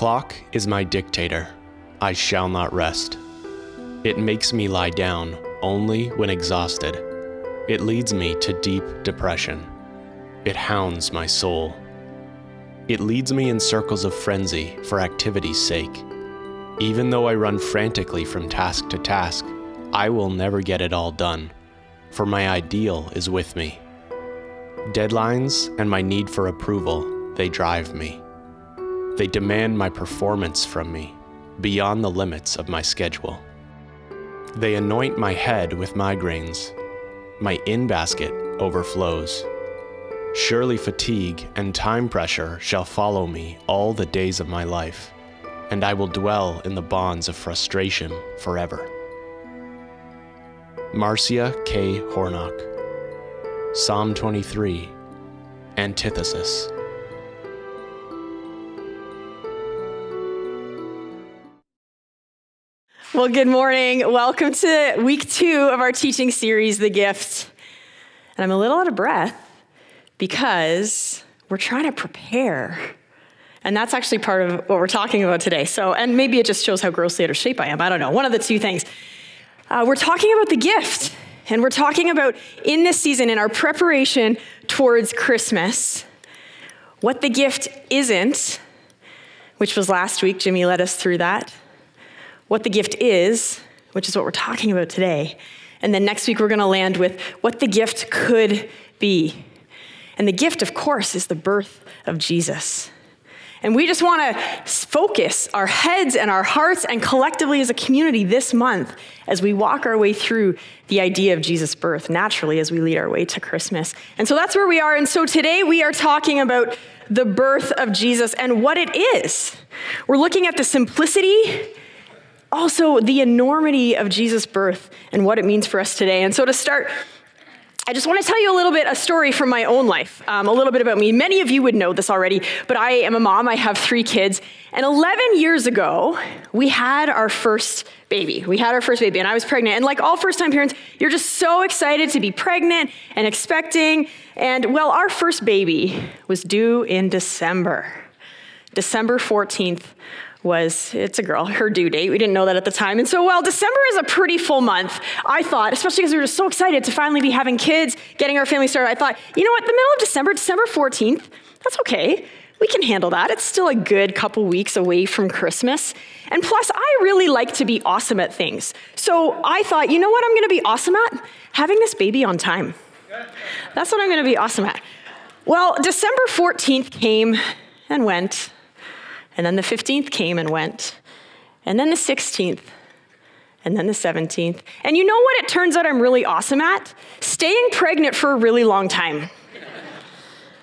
Clock is my dictator. I shall not rest. It makes me lie down only when exhausted. It leads me to deep depression. It hounds my soul. It leads me in circles of frenzy for activity's sake. Even though I run frantically from task to task, I will never get it all done, for my ideal is with me. Deadlines and my need for approval, they drive me. They demand my performance from me, beyond the limits of my schedule. They anoint my head with migraines. My in basket overflows. Surely fatigue and time pressure shall follow me all the days of my life, and I will dwell in the bonds of frustration forever. Marcia K. Hornok, Psalm 23, Antithesis. Well, good morning. Welcome to week two of our teaching series, The Gift. And I'm a little out of breath because we're trying to prepare. And that's actually part of what we're talking about today. So, and maybe it just shows how grossly out of shape I am. I don't know. One of the two things. Uh, we're talking about the gift. And we're talking about in this season, in our preparation towards Christmas, what the gift isn't, which was last week. Jimmy led us through that what the gift is, which is what we're talking about today. And then next week, we're going to land with what the gift could be. And the gift, of course, is the birth of Jesus. And we just want to focus our heads and our hearts and collectively as a community this month as we walk our way through the idea of Jesus' birth naturally as we lead our way to Christmas. And so that's where we are. And so today we are talking about the birth of Jesus and what it is. We're looking at the simplicity also the enormity of Jesus' birth and what it means for us today. And so to start, I just want to tell you a little bit, a story from my own life, um, a little bit about me. Many of you would know this already, but I am a mom. I have three kids. And 11 years ago, we had our first baby. We had our first baby, and I was pregnant. And like all first time parents, you're just so excited to be pregnant and expecting. And well, our first baby was due in December, December 14th was it's a girl, her due date. We didn't know that at the time. And so, well, December is a pretty full month, I thought, especially because we were just so excited to finally be having kids, getting our family started. I thought, you know what, the middle of December, December 14th, that's okay. We can handle that. It's still a good couple weeks away from Christmas. And plus, I really like to be awesome at things. So I thought, you know what I'm going to be awesome at? Having this baby on time. That's what I'm going to be awesome at. Well, December 14th came and went. And then the 15th came and went. And then the 16th. And then the 17th. And you know what it turns out I'm really awesome at? Staying pregnant for a really long time.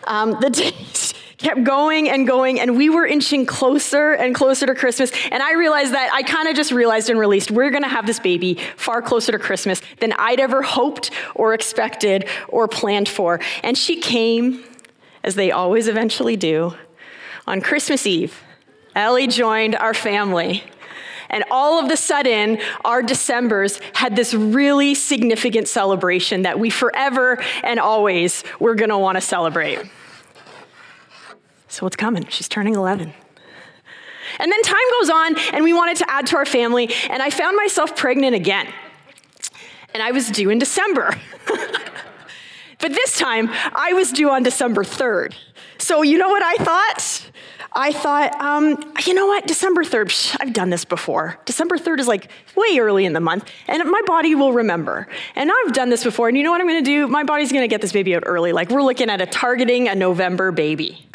Um, the days kept going and going, and we were inching closer and closer to Christmas. And I realized that I kind of just realized and released we're gonna have this baby far closer to Christmas than I'd ever hoped or expected or planned for. And she came, as they always eventually do, on Christmas Eve. Ellie joined our family. And all of a sudden, our Decembers had this really significant celebration that we forever and always were going to want to celebrate. So, what's coming? She's turning 11. And then time goes on, and we wanted to add to our family, and I found myself pregnant again. And I was due in December. but this time, I was due on December 3rd. So, you know what I thought? I thought, um, you know what, December 3rd, psh, I've done this before. December 3rd is like way early in the month, and my body will remember. And I've done this before, and you know what I'm gonna do? My body's gonna get this baby out early. Like we're looking at a targeting a November baby.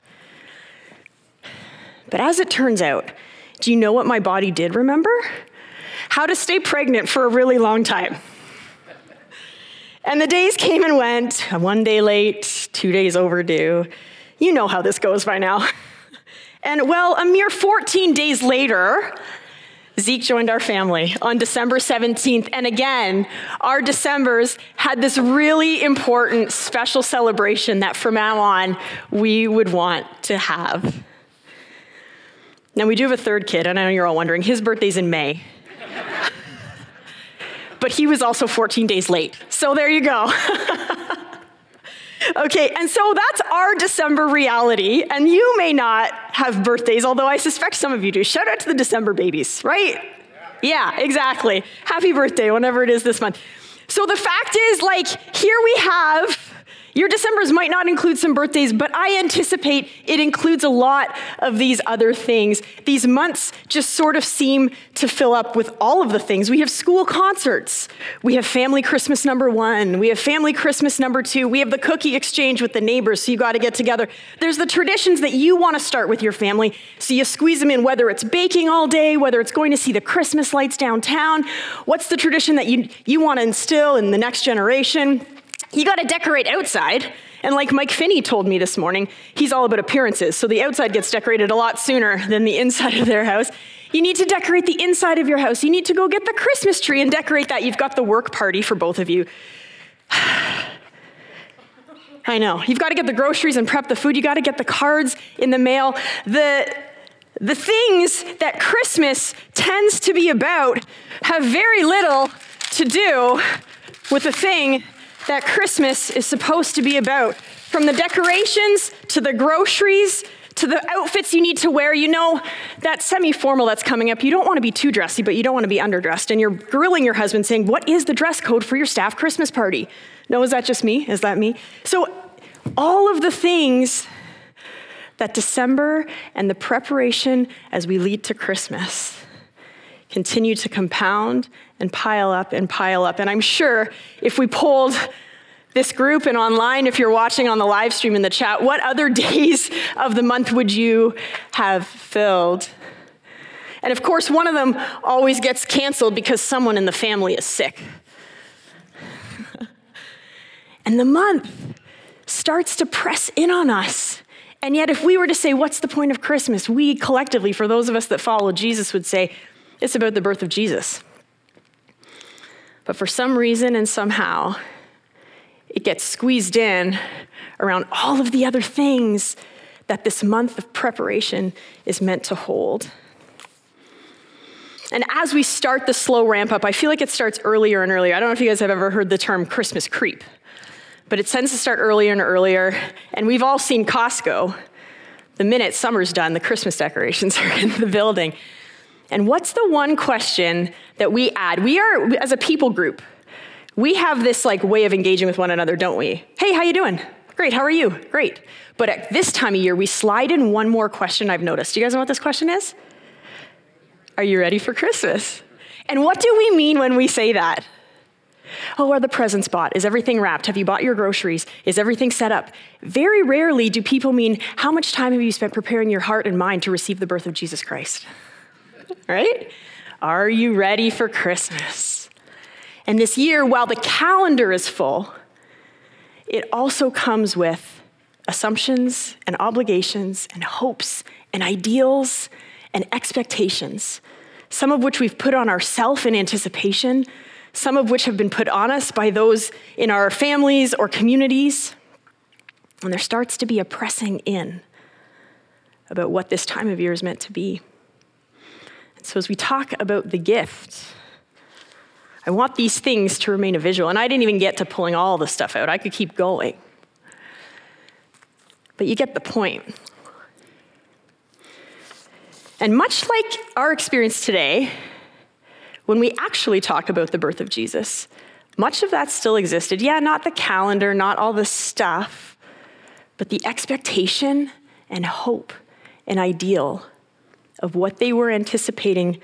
But as it turns out, do you know what my body did remember? How to stay pregnant for a really long time. And the days came and went, one day late, two days overdue. You know how this goes by now. And well, a mere 14 days later, Zeke joined our family on December 17th. And again, our Decembers had this really important special celebration that from now on we would want to have. Now, we do have a third kid, and I know you're all wondering, his birthday's in May. but he was also 14 days late. So there you go. okay, and so that's our December reality, and you may not have birthdays, although I suspect some of you do. Shout out to the December babies, right? Yeah, exactly. Happy birthday, whenever it is this month. So the fact is, like, here we have your Decembers might not include some birthdays, but I anticipate it includes a lot of these other things. These months just sort of seem to fill up with all of the things. We have school concerts. We have family Christmas number one. We have family Christmas number two. We have the cookie exchange with the neighbors, so you got to get together. There's the traditions that you want to start with your family, so you squeeze them in, whether it's baking all day, whether it's going to see the Christmas lights downtown. What's the tradition that you, you want to instill in the next generation? You got to decorate outside. And like Mike Finney told me this morning, he's all about appearances. So the outside gets decorated a lot sooner than the inside of their house. You need to decorate the inside of your house. You need to go get the Christmas tree and decorate that. You've got the work party for both of you. I know. You've got to get the groceries and prep the food. You got to get the cards in the mail. The the things that Christmas tends to be about have very little to do with the thing that Christmas is supposed to be about. From the decorations to the groceries to the outfits you need to wear. You know, that semi formal that's coming up, you don't want to be too dressy, but you don't want to be underdressed. And you're grilling your husband saying, What is the dress code for your staff Christmas party? No, is that just me? Is that me? So, all of the things that December and the preparation as we lead to Christmas continue to compound and pile up and pile up. And I'm sure if we polled this group and online, if you're watching on the live stream in the chat, what other days of the month would you have filled? And of course, one of them always gets canceled because someone in the family is sick. and the month starts to press in on us. And yet, if we were to say, What's the point of Christmas? we collectively, for those of us that follow Jesus, would say, It's about the birth of Jesus. But for some reason and somehow, it gets squeezed in around all of the other things that this month of preparation is meant to hold. And as we start the slow ramp up, I feel like it starts earlier and earlier. I don't know if you guys have ever heard the term Christmas creep, but it tends to start earlier and earlier. And we've all seen Costco. The minute summer's done, the Christmas decorations are in the building. And what's the one question that we add? We are, as a people group, we have this like way of engaging with one another, don't we? Hey, how you doing? Great, how are you? Great. But at this time of year, we slide in one more question I've noticed. Do you guys know what this question is? Are you ready for Christmas? And what do we mean when we say that? Oh, are the presents bought? Is everything wrapped? Have you bought your groceries? Is everything set up? Very rarely do people mean, how much time have you spent preparing your heart and mind to receive the birth of Jesus Christ? right? Are you ready for Christmas? And this year, while the calendar is full, it also comes with assumptions and obligations and hopes and ideals and expectations, some of which we've put on ourselves in anticipation, some of which have been put on us by those in our families or communities. And there starts to be a pressing in about what this time of year is meant to be. So, as we talk about the gift, I want these things to remain a visual. And I didn't even get to pulling all the stuff out, I could keep going. But you get the point. And much like our experience today, when we actually talk about the birth of Jesus, much of that still existed. Yeah, not the calendar, not all the stuff, but the expectation and hope and ideal of what they were anticipating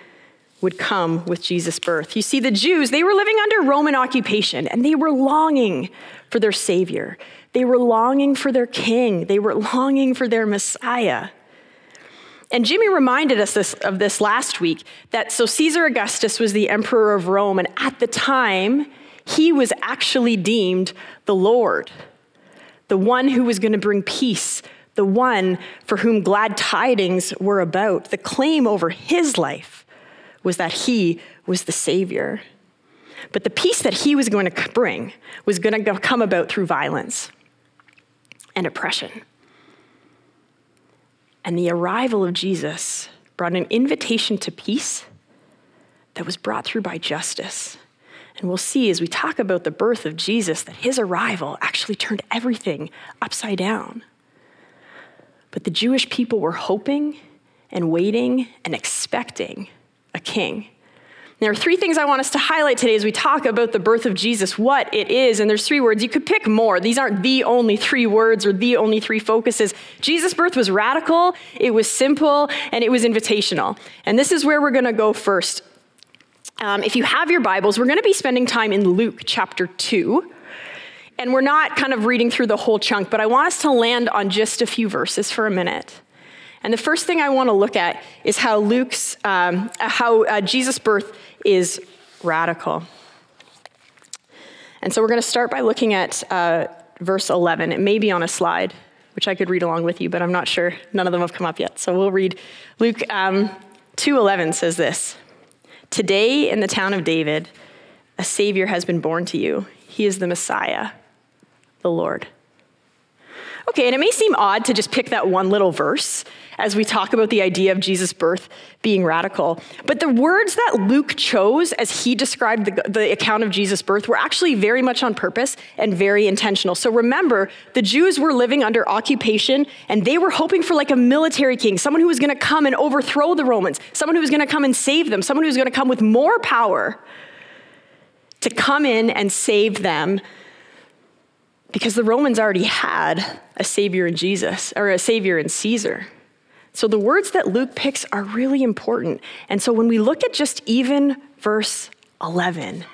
would come with Jesus' birth. You see, the Jews, they were living under Roman occupation and they were longing for their Savior. They were longing for their King. They were longing for their Messiah. And Jimmy reminded us this, of this last week that so Caesar Augustus was the emperor of Rome, and at the time, he was actually deemed the Lord, the one who was going to bring peace the one for whom glad tidings were about. The claim over his life was that he was the Savior. But the peace that he was going to bring was going to come about through violence and oppression. And the arrival of Jesus brought an invitation to peace that was brought through by justice. And we'll see as we talk about the birth of Jesus that his arrival actually turned everything upside down. But the Jewish people were hoping and waiting and expecting a king. There are three things I want us to highlight today as we talk about the birth of Jesus, what it is, and there's three words. You could pick more. These aren't the only three words or the only three focuses. Jesus' birth was radical, it was simple, and it was invitational. And this is where we're going to go first. Um, if you have your Bibles, we're going to be spending time in Luke chapter 2. And we're not kind of reading through the whole chunk, but I want us to land on just a few verses for a minute. And the first thing I want to look at is how Luke's, um, how uh, Jesus' birth is radical. And so we're going to start by looking at uh, verse 11. It may be on a slide, which I could read along with you, but I'm not sure. None of them have come up yet. So we'll read. Luke um, 2:11 says this: Today in the town of David, a Savior has been born to you. He is the Messiah, the Lord. Okay, and it may seem odd to just pick that one little verse as we talk about the idea of Jesus' birth being radical. But the words that Luke chose as he described the, the, account of Jesus' birth were actually very much on purpose and very intentional. So remember, the Jews were living under occupation and they were hoping for like a military king, someone who was going to come and overthrow the Romans, someone who was going to come and save them, someone who was going to come with more power to come in and save them because the Romans already had a savior in Jesus or a savior in Caesar. So the words that Luke picks are really important. And so when we look at just even verse 11,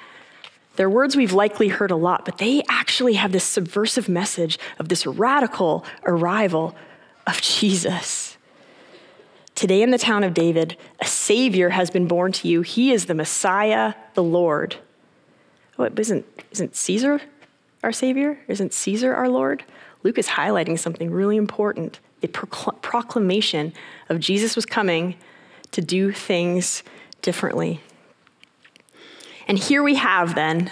they're words we've likely heard a lot, but they actually have this subversive message of this radical arrival of Jesus. Today in the town of David, a Savior has been born to you. He is the Messiah, the Lord. Oh, isn't, isn't Caesar our Savior? Isn't Caesar our Lord? Luke is highlighting something really important a proclamation of Jesus was coming to do things differently. And here we have then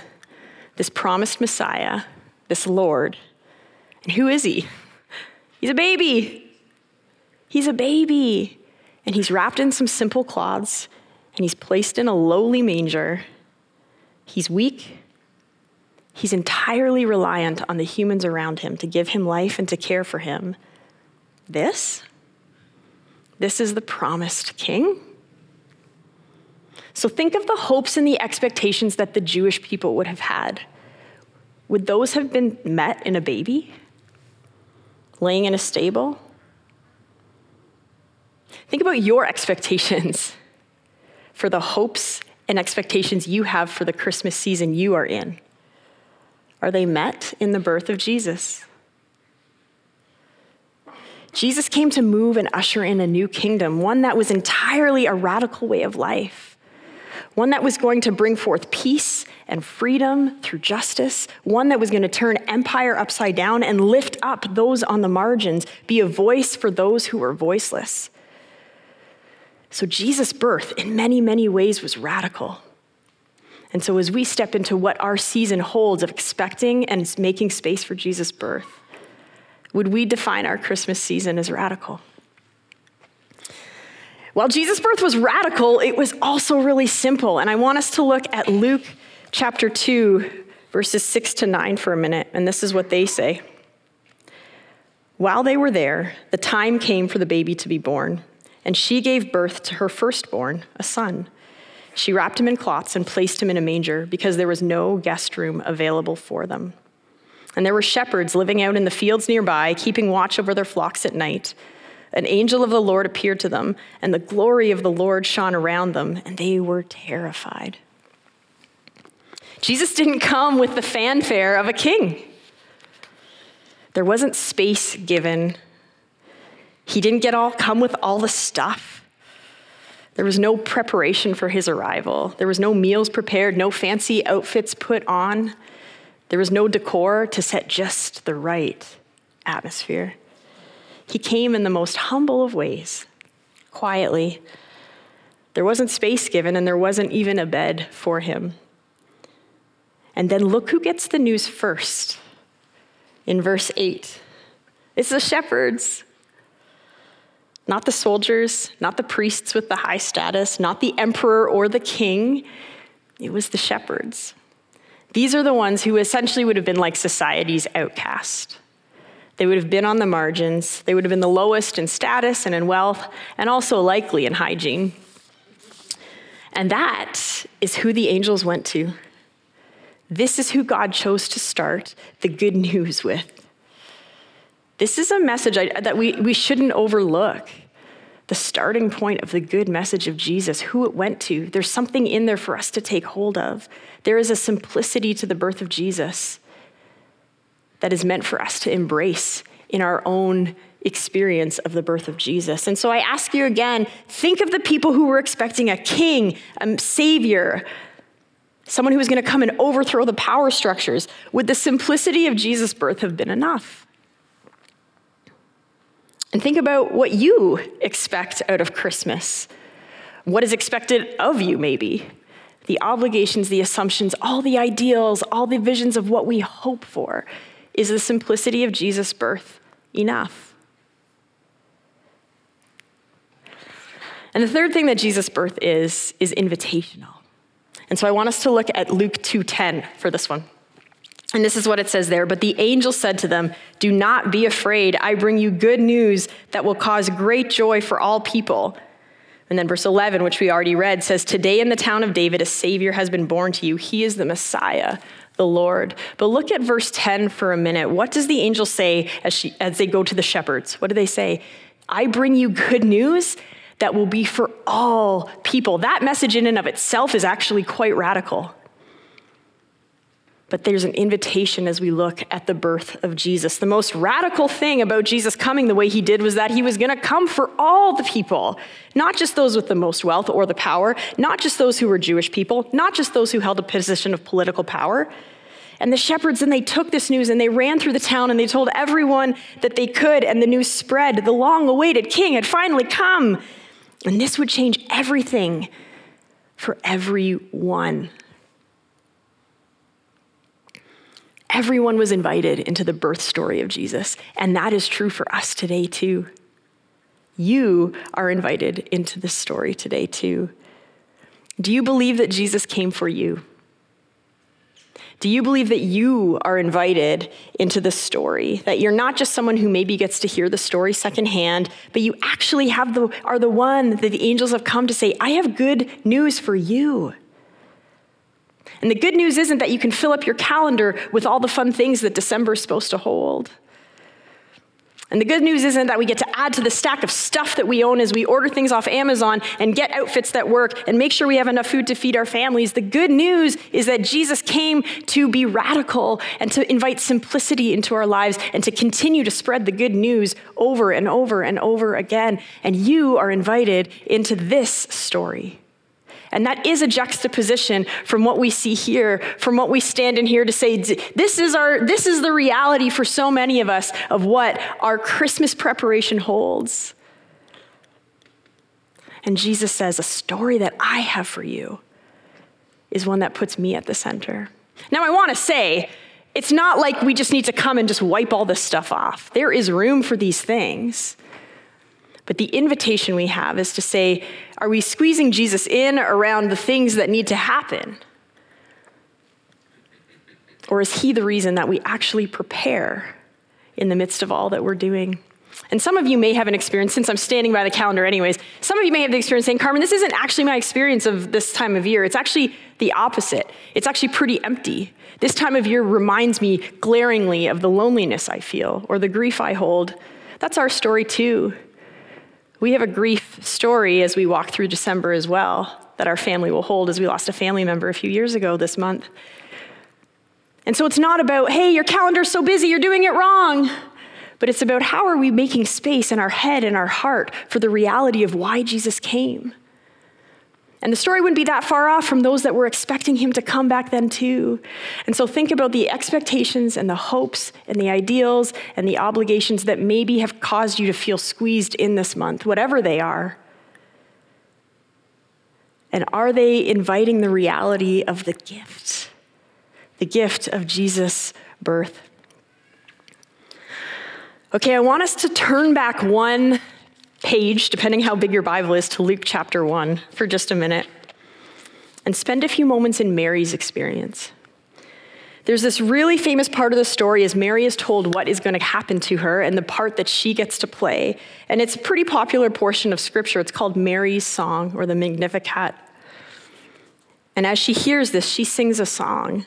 this promised Messiah, this Lord. And who is he? He's a baby. He's a baby. And he's wrapped in some simple cloths and he's placed in a lowly manger. He's weak. He's entirely reliant on the humans around him to give him life and to care for him. This? This is the promised king? So think of the hopes and the expectations that the Jewish people would have had. Would those have been met in a baby? Laying in a stable? Think about your expectations for the hopes and expectations you have for the Christmas season you are in. Are they met in the birth of Jesus? Jesus came to move and usher in a new kingdom, one that was entirely a radical way of life, one that was going to bring forth peace and freedom through justice, one that was going to turn empire upside down and lift up those on the margins, be a voice for those who were voiceless. So, Jesus' birth, in many, many ways, was radical. And so, as we step into what our season holds of expecting and making space for Jesus' birth, would we define our Christmas season as radical? While Jesus' birth was radical, it was also really simple. And I want us to look at Luke chapter 2, verses 6 to 9 for a minute. And this is what they say. While they were there, the time came for the baby to be born, and she gave birth to her firstborn, a son. She wrapped him in cloths and placed him in a manger because there was no guest room available for them. And there were shepherds living out in the fields nearby, keeping watch over their flocks at night. An angel of the Lord appeared to them, and the glory of the Lord shone around them, and they were terrified. Jesus didn't come with the fanfare of a king. There wasn't space given. He didn't get all come with all the stuff. There was no preparation for his arrival. There was no meals prepared, no fancy outfits put on. There was no decor to set just the right atmosphere. He came in the most humble of ways, quietly. There wasn't space given, and there wasn't even a bed for him. And then look who gets the news first in verse 8 it's the shepherds. Not the soldiers, not the priests with the high status, not the emperor or the king. It was the shepherds. These are the ones who essentially would have been like society's outcast. They would have been on the margins. They would have been the lowest in status and in wealth, and also likely in hygiene. And that is who the angels went to. This is who God chose to start the good news with. This is a message I, that we, we shouldn't overlook. The starting point of the good message of Jesus, who it went to. There's something in there for us to take hold of. There is a simplicity to the birth of Jesus that is meant for us to embrace in our own experience of the birth of Jesus. And so I ask you again think of the people who were expecting a king, a savior, someone who was going to come and overthrow the power structures. Would the simplicity of Jesus' birth have been enough? And think about what you expect out of Christmas. What is expected of you, maybe? The obligations, the assumptions, all the ideals, all the visions of what we hope for. Is the simplicity of Jesus' birth enough? And the third thing that Jesus' birth is, is invitational. And so I want us to look at Luke 2:10 for this one. And this is what it says there. But the angel said to them, Do not be afraid. I bring you good news that will cause great joy for all people. And then verse 11, which we already read, says, Today in the town of David, a Savior has been born to you. He is the Messiah, the Lord. But look at verse 10 for a minute. What does the angel say as, she, as they go to the shepherds? What do they say? I bring you good news that will be for all people. That message, in and of itself, is actually quite radical. But there's an invitation as we look at the birth of Jesus. The most radical thing about Jesus coming the way he did was that he was going to come for all the people, not just those with the most wealth or the power, not just those who were Jewish people, not just those who held a position of political power. And the shepherds, and they took this news and they ran through the town and they told everyone that they could, and the news spread. The long awaited king had finally come. And this would change everything for everyone. Everyone was invited into the birth story of Jesus, and that is true for us today too. You are invited into this story today too. Do you believe that Jesus came for you? Do you believe that you are invited into the story? That you're not just someone who maybe gets to hear the story secondhand, but you actually have the, are the one that the angels have come to say, I have good news for you. And the good news isn't that you can fill up your calendar with all the fun things that December is supposed to hold. And the good news isn't that we get to add to the stack of stuff that we own as we order things off Amazon and get outfits that work and make sure we have enough food to feed our families. The good news is that Jesus came to be radical and to invite simplicity into our lives and to continue to spread the good news over and over and over again. And you are invited into this story. And that is a juxtaposition from what we see here, from what we stand in here to say, this is, our, this is the reality for so many of us of what our Christmas preparation holds. And Jesus says, A story that I have for you is one that puts me at the center. Now, I want to say, it's not like we just need to come and just wipe all this stuff off. There is room for these things. But the invitation we have is to say, are we squeezing Jesus in around the things that need to happen? Or is he the reason that we actually prepare in the midst of all that we're doing? And some of you may have an experience, since I'm standing by the calendar anyways, some of you may have the experience saying, Carmen, this isn't actually my experience of this time of year. It's actually the opposite. It's actually pretty empty. This time of year reminds me glaringly of the loneliness I feel or the grief I hold. That's our story too. We have a grief story as we walk through December as well that our family will hold as we lost a family member a few years ago this month. And so it's not about, hey, your calendar's so busy, you're doing it wrong. But it's about how are we making space in our head and our heart for the reality of why Jesus came. And the story wouldn't be that far off from those that were expecting him to come back then, too. And so think about the expectations and the hopes and the ideals and the obligations that maybe have caused you to feel squeezed in this month, whatever they are. And are they inviting the reality of the gift, the gift of Jesus' birth? Okay, I want us to turn back one page, depending how big your Bible is, to Luke chapter 1 for just a minute and spend a few moments in Mary's experience. There's this really famous part of the story as Mary is told what is going to happen to her and the part that she gets to play. And it's a pretty popular portion of scripture. It's called Mary's Song or the Magnificat. And as she hears this, she sings a song.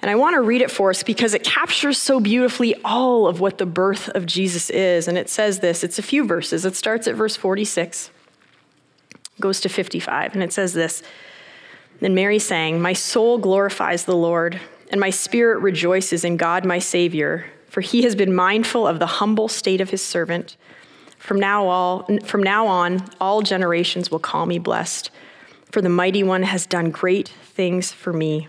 And I want to read it for us because it captures so beautifully all of what the birth of Jesus is. And it says this it's a few verses. It starts at verse 46, goes to 55, and it says this Then Mary sang, My soul glorifies the Lord and my spirit rejoices in God my Savior, for he has been mindful of the humble state of his servant. From now, all, from now on, all generations will call me blessed, for the mighty one has done great things for me.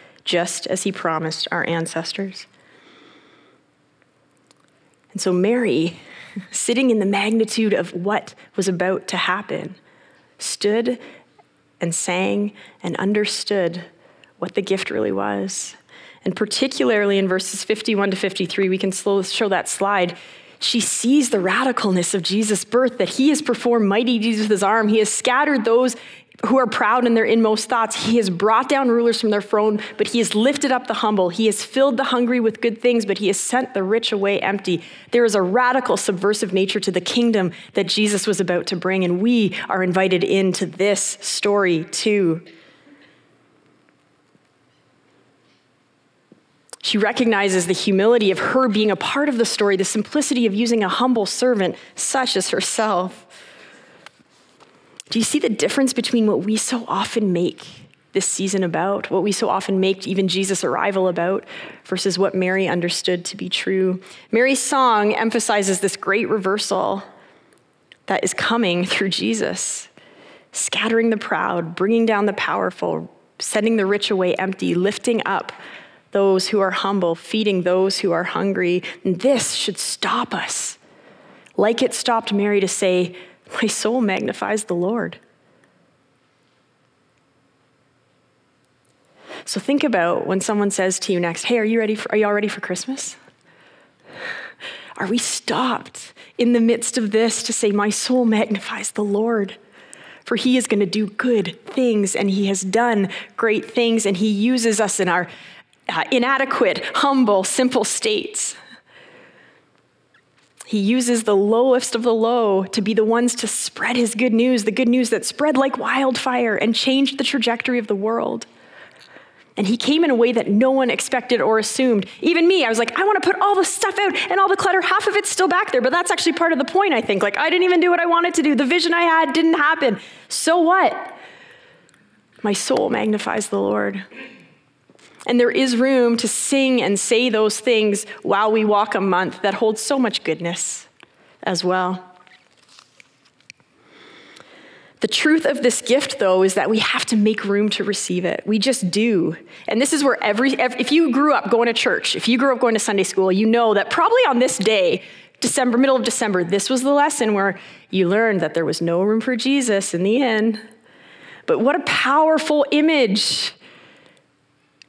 just as he promised our ancestors. And so, Mary, sitting in the magnitude of what was about to happen, stood and sang and understood what the gift really was. And particularly in verses 51 to 53, we can slow, show that slide. She sees the radicalness of Jesus' birth, that he has performed mighty deeds with his arm. He has scattered those who are proud in their inmost thoughts. He has brought down rulers from their throne, but he has lifted up the humble. He has filled the hungry with good things, but he has sent the rich away empty. There is a radical, subversive nature to the kingdom that Jesus was about to bring, and we are invited into this story too. She recognizes the humility of her being a part of the story, the simplicity of using a humble servant such as herself. Do you see the difference between what we so often make this season about, what we so often make even Jesus' arrival about, versus what Mary understood to be true? Mary's song emphasizes this great reversal that is coming through Jesus, scattering the proud, bringing down the powerful, sending the rich away empty, lifting up those who are humble, feeding those who are hungry. And this should stop us. Like it stopped Mary to say, My soul magnifies the Lord. So think about when someone says to you next, Hey, are you ready for, are you all ready for Christmas? Are we stopped in the midst of this to say, My soul magnifies the Lord? For he is going to do good things and he has done great things and he uses us in our uh, inadequate, humble, simple states. He uses the lowest of the low to be the ones to spread his good news, the good news that spread like wildfire and changed the trajectory of the world. And he came in a way that no one expected or assumed. Even me, I was like, I want to put all the stuff out and all the clutter. Half of it's still back there, but that's actually part of the point, I think. Like, I didn't even do what I wanted to do. The vision I had didn't happen. So what? My soul magnifies the Lord. And there is room to sing and say those things while we walk a month that holds so much goodness as well. The truth of this gift, though, is that we have to make room to receive it. We just do. And this is where every, every, if you grew up going to church, if you grew up going to Sunday school, you know that probably on this day, December, middle of December, this was the lesson where you learned that there was no room for Jesus in the inn. But what a powerful image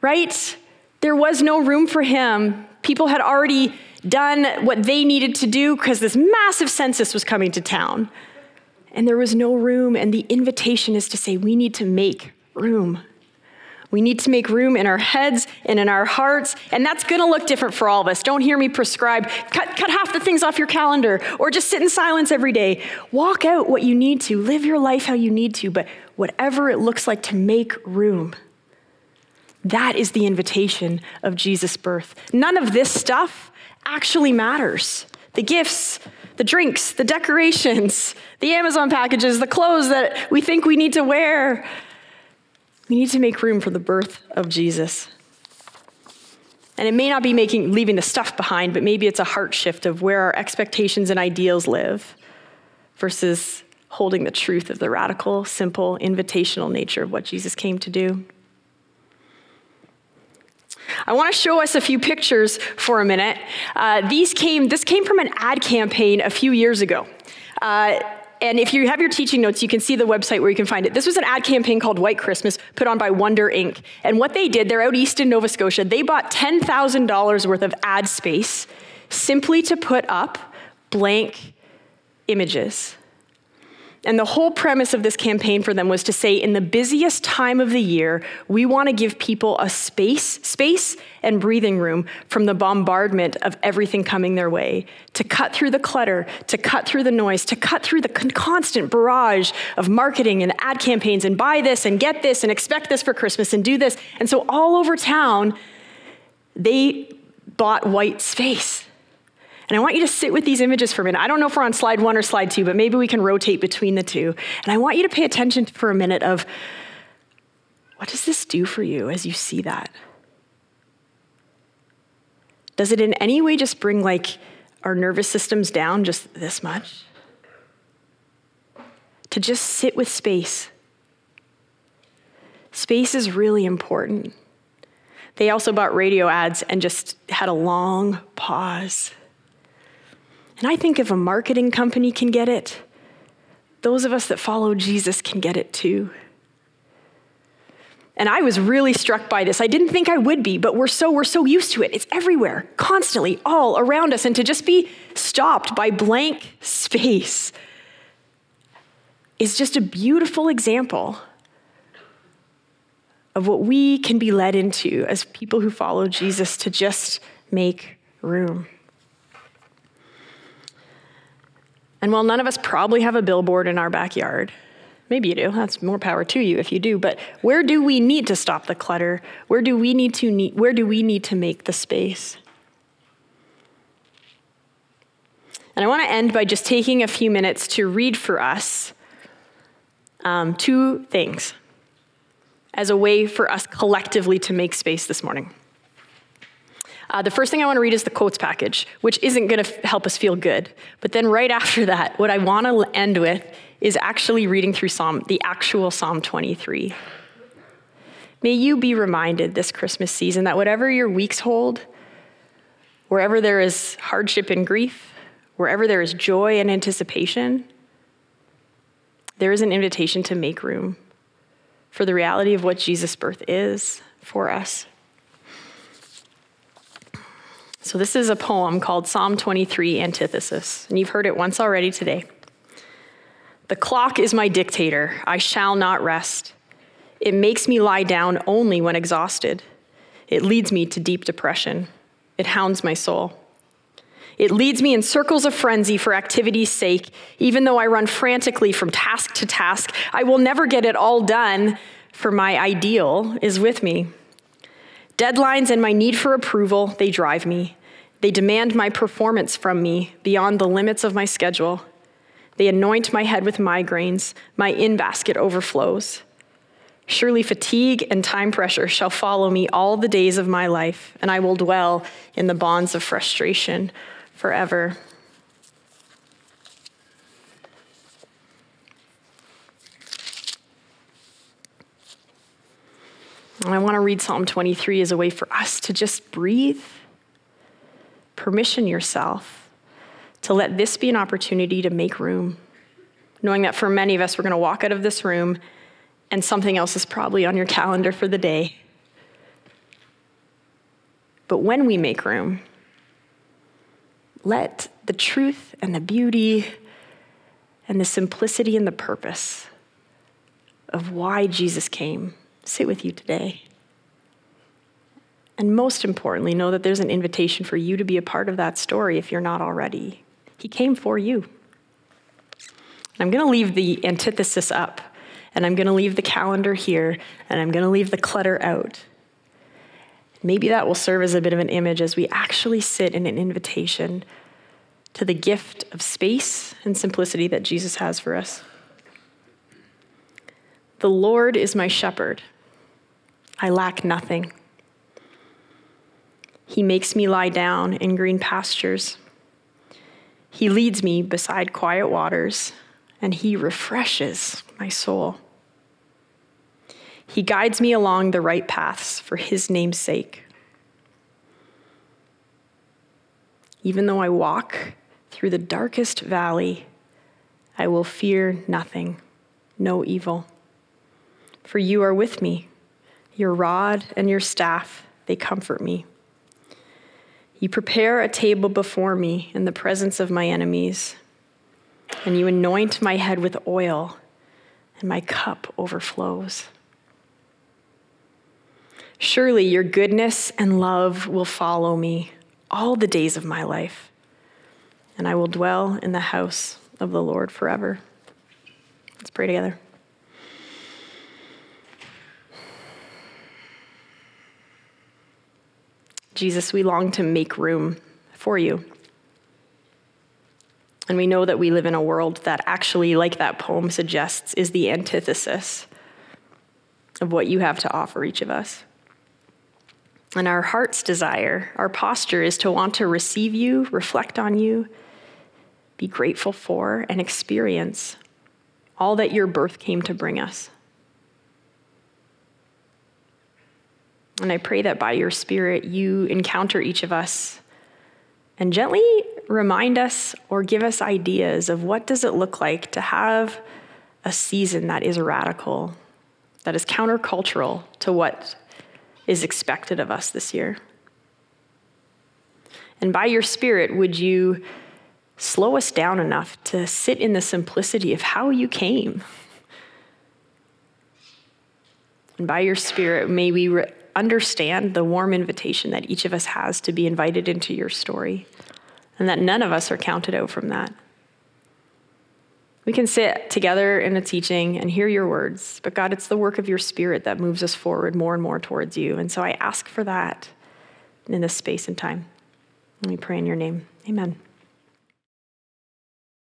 right? There was no room for him. People had already done what they needed to do because this massive census was coming to town. And there was no room. And the invitation is to say, we need to make room. We need to make room in our heads and in our hearts. And that's going to look different for all of us. Don't hear me prescribe cut, cut half the things off your calendar or just sit in silence every day. Walk out what you need to, live your life how you need to, but whatever it looks like to make room. That is the invitation of Jesus' birth. None of this stuff actually matters. The gifts, the drinks, the decorations, the Amazon packages, the clothes that we think we need to wear. We need to make room for the birth of Jesus. And it may not be making leaving the stuff behind, but maybe it's a heart shift of where our expectations and ideals live versus holding the truth of the radical, simple, invitational nature of what Jesus came to do. I want to show us a few pictures for a minute. Uh, these came, this came from an ad campaign a few years ago. Uh, and if you have your teaching notes, you can see the website where you can find it. This was an ad campaign called White Christmas put on by Wonder Inc. And what they did, they're out east in Nova Scotia, they bought $10,000 worth of ad space simply to put up blank images. And the whole premise of this campaign for them was to say in the busiest time of the year, we want to give people a space, space and breathing room from the bombardment of everything coming their way, to cut through the clutter, to cut through the noise, to cut through the constant barrage of marketing and ad campaigns and buy this and get this and expect this for Christmas and do this. And so all over town, they bought white space. And I want you to sit with these images for a minute. I don't know if we're on slide one or slide two, but maybe we can rotate between the two. And I want you to pay attention for a minute of what does this do for you as you see that? Does it in any way just bring like our nervous systems down just this much? To just sit with space. Space is really important. They also bought radio ads and just had a long pause and I think if a marketing company can get it, those of us that follow Jesus can get it too. And I was really struck by this. I didn't think I would be, but we're so we're so used to it. It's everywhere, constantly, all around us and to just be stopped by blank space is just a beautiful example of what we can be led into as people who follow Jesus to just make room. And while none of us probably have a billboard in our backyard, maybe you do, that's more power to you if you do, but where do we need to stop the clutter? Where do we need to need, where do we need to make the space? And I want to end by just taking a few minutes to read for us um, two things as a way for us collectively to make space this morning. Uh, the first thing I want to read is the quotes package, which isn't going to f- help us feel good. But then right after that, what I want to end with is actually reading through Psalm, the actual Psalm 23. May you be reminded this Christmas season that whatever your weeks hold, wherever there is hardship and grief, wherever there is joy and anticipation, there is an invitation to make room for the reality of what Jesus' birth is for us. So, this is a poem called Psalm 23 Antithesis, and you've heard it once already today. The clock is my dictator. I shall not rest. It makes me lie down only when exhausted. It leads me to deep depression. It hounds my soul. It leads me in circles of frenzy for activity's sake. Even though I run frantically from task to task, I will never get it all done, for my ideal is with me. Deadlines and my need for approval, they drive me. They demand my performance from me beyond the limits of my schedule. They anoint my head with migraines. My in basket overflows. Surely fatigue and time pressure shall follow me all the days of my life, and I will dwell in the bonds of frustration forever. And I want to read Psalm 23 as a way for us to just breathe, permission yourself to let this be an opportunity to make room, knowing that for many of us, we're going to walk out of this room and something else is probably on your calendar for the day. But when we make room, let the truth and the beauty and the simplicity and the purpose of why Jesus came sit with you today. And most importantly, know that there's an invitation for you to be a part of that story if you're not already. He came for you. I'm going to leave the antithesis up, and I'm going to leave the calendar here, and I'm going to leave the clutter out. Maybe that will serve as a bit of an image as we actually sit in an invitation to the gift of space and simplicity that Jesus has for us. The Lord is my shepherd. I lack nothing. He makes me lie down in green pastures. He leads me beside quiet waters, and He refreshes my soul. He guides me along the right paths for His name's sake. Even though I walk through the darkest valley, I will fear nothing, no evil. For you are with me. Your rod and your staff, they comfort me. You prepare a table before me in the presence of my enemies, and you anoint my head with oil, and my cup overflows. Surely your goodness and love will follow me all the days of my life, and I will dwell in the house of the Lord forever. Let's pray together. Jesus, we long to make room for you. And we know that we live in a world that actually, like that poem suggests, is the antithesis of what you have to offer each of us. And our heart's desire, our posture is to want to receive you, reflect on you, be grateful for, and experience all that your birth came to bring us. And I pray that by your Spirit, you encounter each of us and gently remind us or give us ideas of what does it look like to have a season that is radical, that is countercultural to what is expected of us this year. And by your Spirit, would you slow us down enough to sit in the simplicity of how you came? And by your Spirit, may we re- understand the warm invitation that each of us has to be invited into your story, and that none of us are counted out from that. We can sit together in a teaching and hear your words, but God, it's the work of your spirit that moves us forward more and more towards you. And so I ask for that in this space and time. Let me pray in your name. Amen.